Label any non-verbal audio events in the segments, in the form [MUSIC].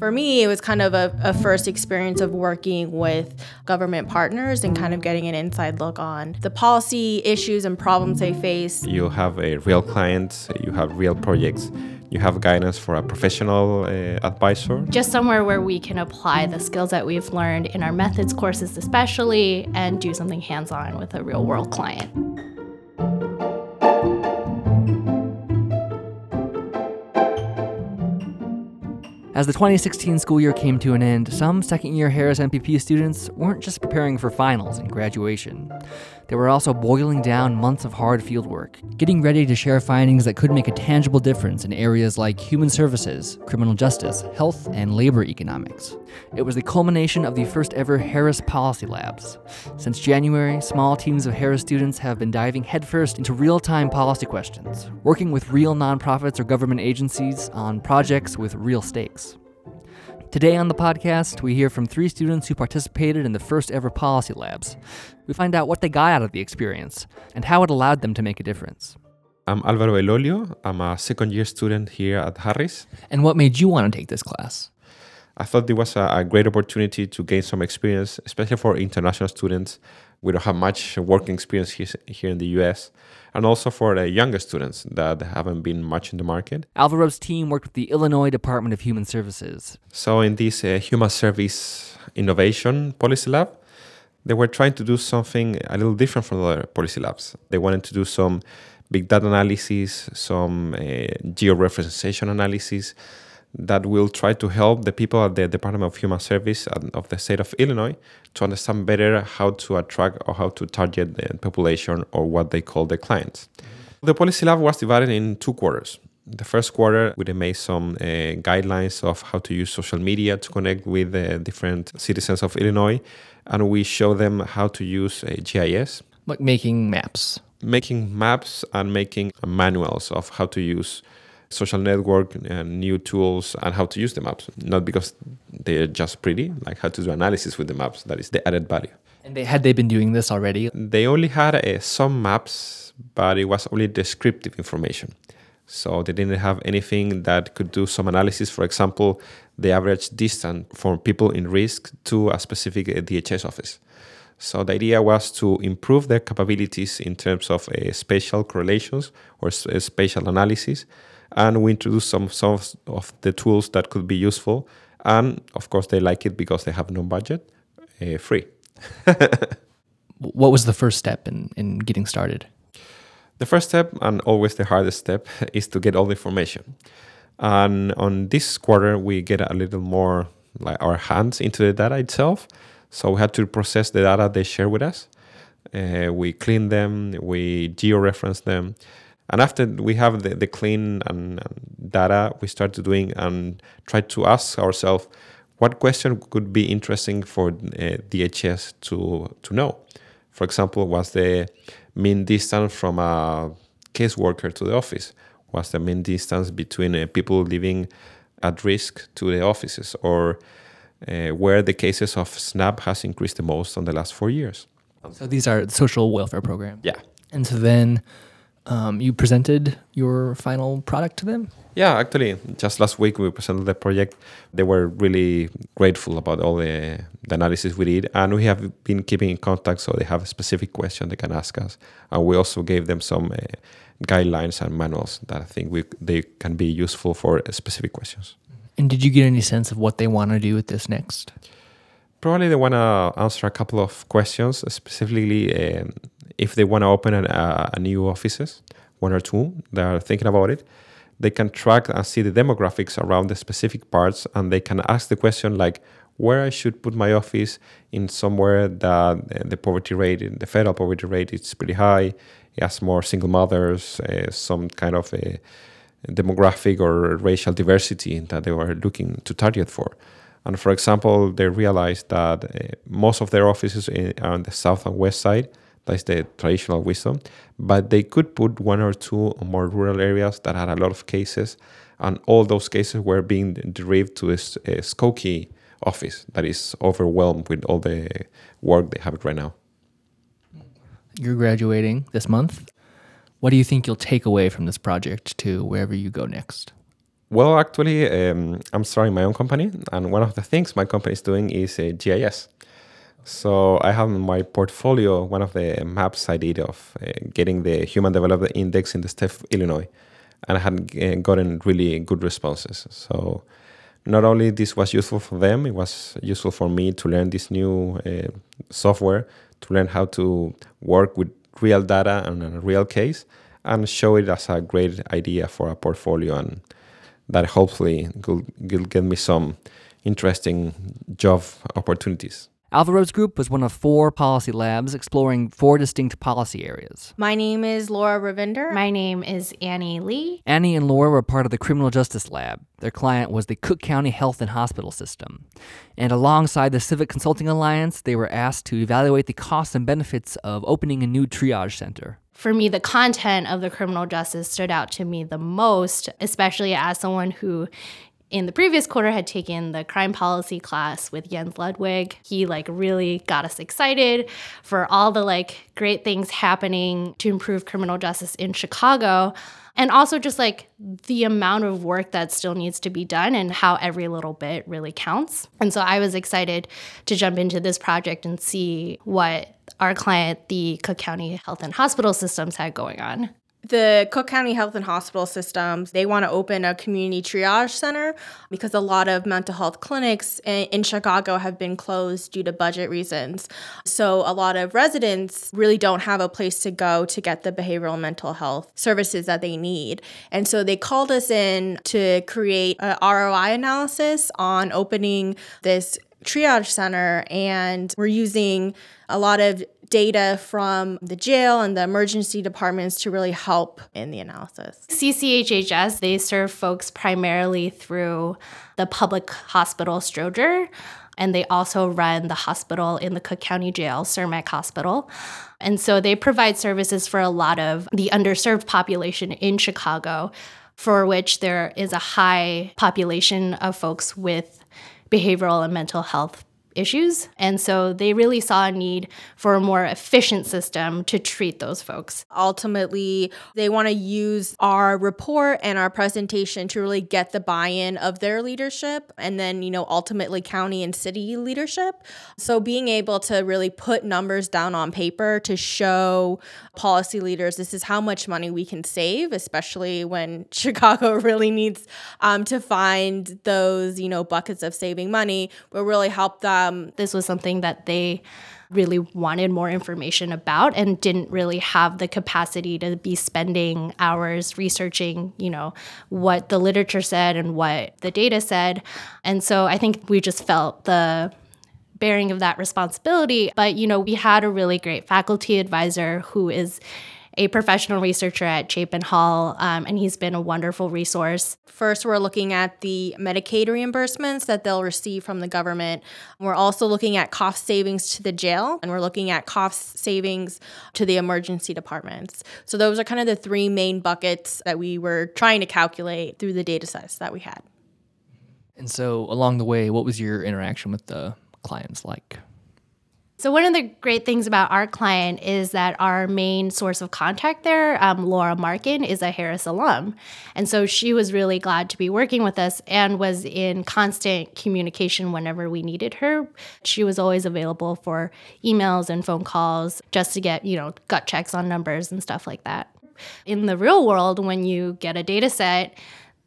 For me, it was kind of a, a, first experience of working with government partners and kind of getting an inside look on the policy issues and problems they face. You have a real client, you have real projects, you have guidance for a professional uh, advisor. Just somewhere where we can apply the skills that we've learned in our methods courses, especially, and do something hands on with a real world client. As the 2016 school year came to an end, some second year Harris MPP students weren't just preparing for finals and graduation. They were also boiling down months of hard fieldwork, getting ready to share findings that could make a tangible difference in areas like human services, criminal justice, health, and labor economics. It was the culmination of the first ever Harris Policy Labs. Since January, small teams of Harris students have been diving headfirst into real time policy questions, working with real nonprofits or government agencies on projects with real stakes. Today on the podcast, we hear from three students who participated in the first ever policy labs. We find out what they got out of the experience and how it allowed them to make a difference. I'm Alvaro Elolio. I'm a second year student here at Harris. And what made you want to take this class? I thought it was a, a great opportunity to gain some experience, especially for international students. We don't have much working experience here, in the US and also for the younger students that haven't been much in the market. Alvaro's team worked with the Illinois Department of Human Services. So, in this uh, Human Service Innovation Policy Lab, they were trying to do something a little different from other policy labs. They wanted to do some big data analysis, some uh, georeferencing analysis, that will try to help the people at the Department of Human Service of the state of Illinois to understand better how to attract or how to target the population or what they call the clients. The policy lab was divided in two quarters. The first quarter, we made some uh, guidelines of how to use social media to connect with the different citizens of Illinois, and we show them how to use uh, GIS. Like making maps. Making maps and making manuals of how to use social network and new tools and how to use the maps. Not because they're just pretty like how to do analysis with the maps that is the added value. And they had they been doing this already? They only had uh, some maps but it was only descriptive information. So they didn't have anything that could do some analysis. For example the average distance from people in risk to a specific uh, dhs office. So the idea was to improve their capabilities in terms of uh, spatial correlations or uh, spatial analysis and we introduced some some of the tools that could be useful. And of course they like it because they have no budget uh, free. [LAUGHS] What was the first step in, in getting started? The first step and always the hardest step [LAUGHS] is to get all the information. And on this quarter we get a little more like our hands into the data itself. So we had to process the data they share with us. Uh, we clean them we georeference them and after we have the, the clean and, and data, we start doing and try to ask ourselves what question could be interesting for uh, DHS to, to know. For example, was the mean distance from a caseworker to the office? Was the mean distance between uh, people living at risk to the offices? Or uh, where the cases of SNAP has increased the most in the last four years? So these are social welfare programs? Yeah. And so then um, you presented your final product to them? Yeah, actually, just last week we presented the project. They were really grateful about all the, the analysis we did, and we have been keeping in contact. So they have a specific question they can ask us, and we also gave them some uh, guidelines and manuals that I think we they can be useful for specific questions. And did you get any sense of what they want to do with this next? Probably they want to answer a couple of questions, specifically um, if they want to open an, uh, a new offices, one or two, they are thinking about it. They can track and see the demographics around the specific parts, and they can ask the question like, where I should put my office in somewhere that the poverty rate, the federal poverty rate, is pretty high. It has more single mothers, uh, some kind of a demographic or racial diversity that they were looking to target for. And for example, they realized that uh, most of their offices in, are on the south and west side. That's the traditional wisdom. But they could put one or two more rural areas that had a lot of cases, and all those cases were being derived to a, a Skokie office that is overwhelmed with all the work they have right now. You're graduating this month. What do you think you'll take away from this project to wherever you go next? Well, actually, um, I'm starting my own company, and one of the things my company is doing is a GIS. So I have in my portfolio one of the maps I did of uh, getting the Human Development Index in the state of Illinois, and I had uh, gotten really good responses. So not only this was useful for them, it was useful for me to learn this new uh, software, to learn how to work with real data and a real case, and show it as a great idea for a portfolio, and that hopefully will, will get me some interesting job opportunities. Alvaro's group was one of four policy labs exploring four distinct policy areas. My name is Laura Ravinder. My name is Annie Lee. Annie and Laura were part of the Criminal Justice Lab. Their client was the Cook County Health and Hospital System. And alongside the Civic Consulting Alliance, they were asked to evaluate the costs and benefits of opening a new triage center. For me, the content of the criminal justice stood out to me the most, especially as someone who in the previous quarter had taken the crime policy class with Jens Ludwig. He like really got us excited for all the like great things happening to improve criminal justice in Chicago. And also just like the amount of work that still needs to be done and how every little bit really counts. And so I was excited to jump into this project and see what our client, the Cook County Health and Hospital Systems, had going on the Cook County Health and Hospital Systems, they want to open a community triage center because a lot of mental health clinics in Chicago have been closed due to budget reasons. So a lot of residents really don't have a place to go to get the behavioral mental health services that they need. And so they called us in to create a ROI analysis on opening this triage center and we're using a lot of data from the jail and the emergency departments to really help in the analysis. CCHHS, they serve folks primarily through the public hospital Stroger, and they also run the hospital in the Cook County Jail, Cermak Hospital. And so they provide services for a lot of the underserved population in Chicago, for which there is a high population of folks with behavioral and mental health issues. And so they really saw a need for a more efficient system to treat those folks. Ultimately, they want to use our report and our presentation to really get the buy in of their leadership and then, you know, ultimately county and city leadership. So being able to really put numbers down on paper to show policy leaders this is how much money we can save, especially when [LAUGHS] Chicago really needs um, to find those, you know, buckets of saving money, will really help them um, this was something that they really wanted more information about and didn't really have the capacity to be spending hours researching, you know, what the literature said and what the data said. And so I think we just felt the bearing of that responsibility. But, you know, we had a really great faculty advisor who is a professional researcher at Chapin Hall, um, and he's been a wonderful resource. First, we're looking at the Medicaid reimbursements that they'll receive from the government. We're also looking at cost savings to the jail, and we're looking at cost savings to the emergency departments. So, those are kind of the three main buckets that we were trying to calculate through the data sets that we had. And so, along the way, what was your interaction with the clients like? So, one of the great things about our client is that our main source of contact there, um, Laura Markin, is a Harris alum. And so she was really glad to be working with us and was in constant communication whenever we needed her. She was always available for emails and phone calls just to get, you know, gut checks on numbers and stuff like that. In the real world, when you get a data set,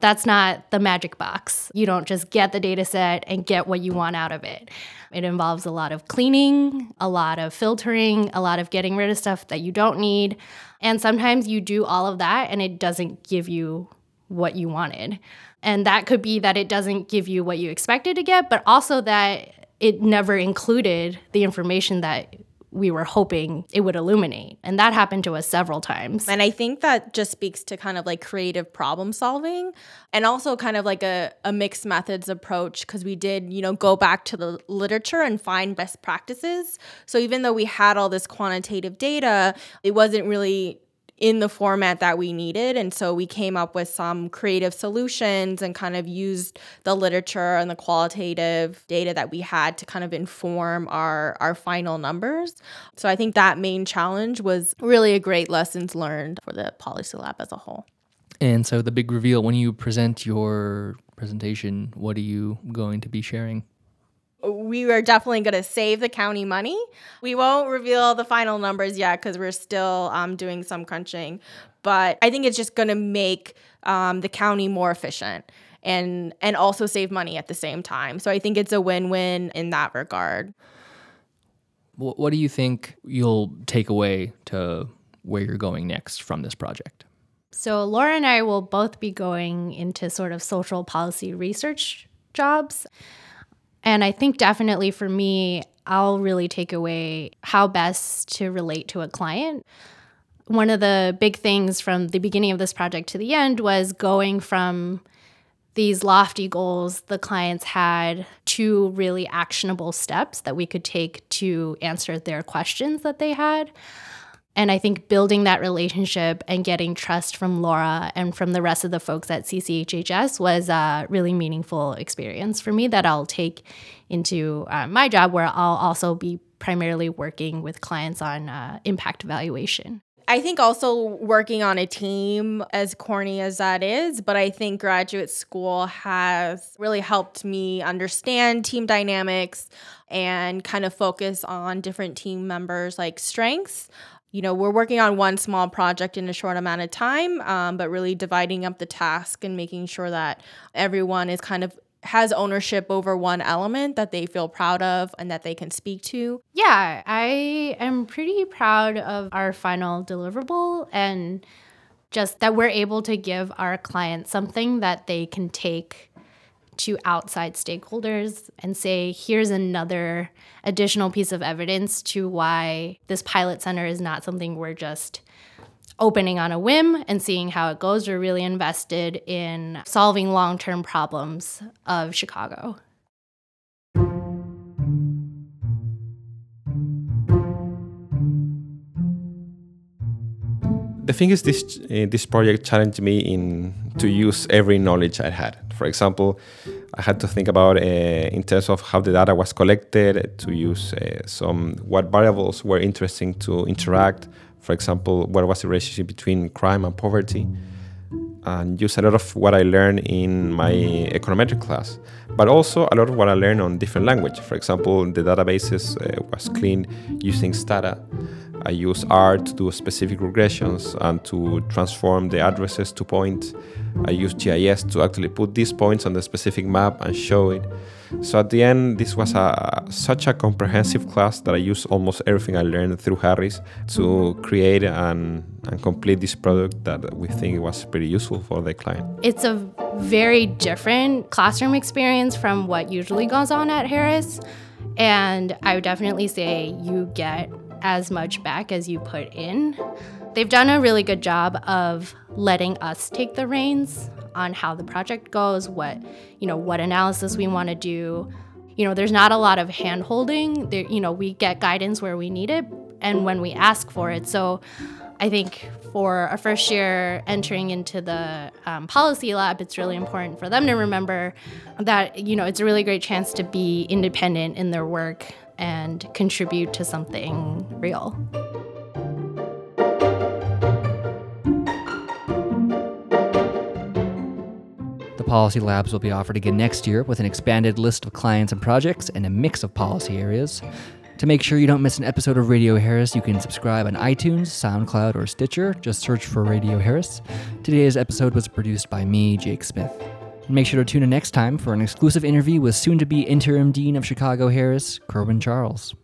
that's not the magic box. You don't just get the data set and get what you want out of it. It involves a lot of cleaning, a lot of filtering, a lot of getting rid of stuff that you don't need. And sometimes you do all of that and it doesn't give you what you wanted. And that could be that it doesn't give you what you expected to get, but also that it never included the information that we were hoping it would illuminate. And that happened to us several times. And I think that just speaks to kind of like creative problem solving and also kind of like a, a mixed methods approach because we did, you know, go back to the literature and find best practices. So even though we had all this quantitative data, it wasn't really in the format that we needed. And so we came up with some creative solutions and kind of used the literature and the qualitative data that we had to kind of inform our, our final numbers. So I think that main challenge was really a great lessons learned for the Policy Lab as a whole. And so the big reveal when you present your presentation, what are you going to be sharing? We are definitely going to save the county money. We won't reveal the final numbers yet because we're still um, doing some crunching. But I think it's just going to make um, the county more efficient and and also save money at the same time. So I think it's a win-win in that regard. What do you think you'll take away to where you're going next from this project? So Laura and I will both be going into sort of social policy research jobs. And I think definitely for me, I'll really take away how best to relate to a client. One of the big things from the beginning of this project to the end was going from these lofty goals the clients had to really actionable steps that we could take to answer their questions that they had. And I think building that relationship and getting trust from Laura and from the rest of the folks at CCHHS was a really meaningful experience for me that I'll take into uh, my job, where I'll also be primarily working with clients on uh, impact evaluation. I think also working on a team, as corny as that is, but I think graduate school has really helped me understand team dynamics and kind of focus on different team members' like strengths. You know, we're working on one small project in a short amount of time, um, but really dividing up the task and making sure that everyone is kind of has ownership over one element that they feel proud of and that they can speak to. Yeah, I am pretty proud of our final deliverable and just that we're able to give our clients something that they can take to outside stakeholders and say, here's another additional piece of evidence to why this pilot center is not something we're just opening on a whim and seeing how it goes. We're really invested in solving long term problems of Chicago. The thing is, this uh, this project challenged me in to use every knowledge I had. For example, I had to think about uh, in terms of how the data was collected, to use uh, some what variables were interesting to interact, for example, what was the relationship between crime and poverty, and use a lot of what I learned in my econometric class, but also a lot of what I learned on different language. For example, the databases uh, was cleaned using Stata. I use R to do specific regressions and to transform the addresses to points. I use GIS to actually put these points on the specific map and show it. So at the end, this was a, such a comprehensive class that I used almost everything I learned through Harris to create and, and complete this product that we think was pretty useful for the client. It's a very different classroom experience from what usually goes on at Harris. And I would definitely say you get as much back as you put in. They've done a really good job of letting us take the reins on how the project goes, what, you know, what analysis we want to do. You know, there's not a lot of hand holding. There, you know, we get guidance where we need it and when we ask for it. So I think for a first year entering into the um, policy lab, it's really important for them to remember that, you know, it's a really great chance to be independent in their work and contribute to something real. The Policy Labs will be offered again next year with an expanded list of clients and projects and a mix of policy areas. To make sure you don't miss an episode of Radio Harris, you can subscribe on iTunes, SoundCloud, or Stitcher. Just search for Radio Harris. Today's episode was produced by me, Jake Smith. Make sure to tune in next time for an exclusive interview with soon to be interim dean of Chicago Harris, Kerwin Charles.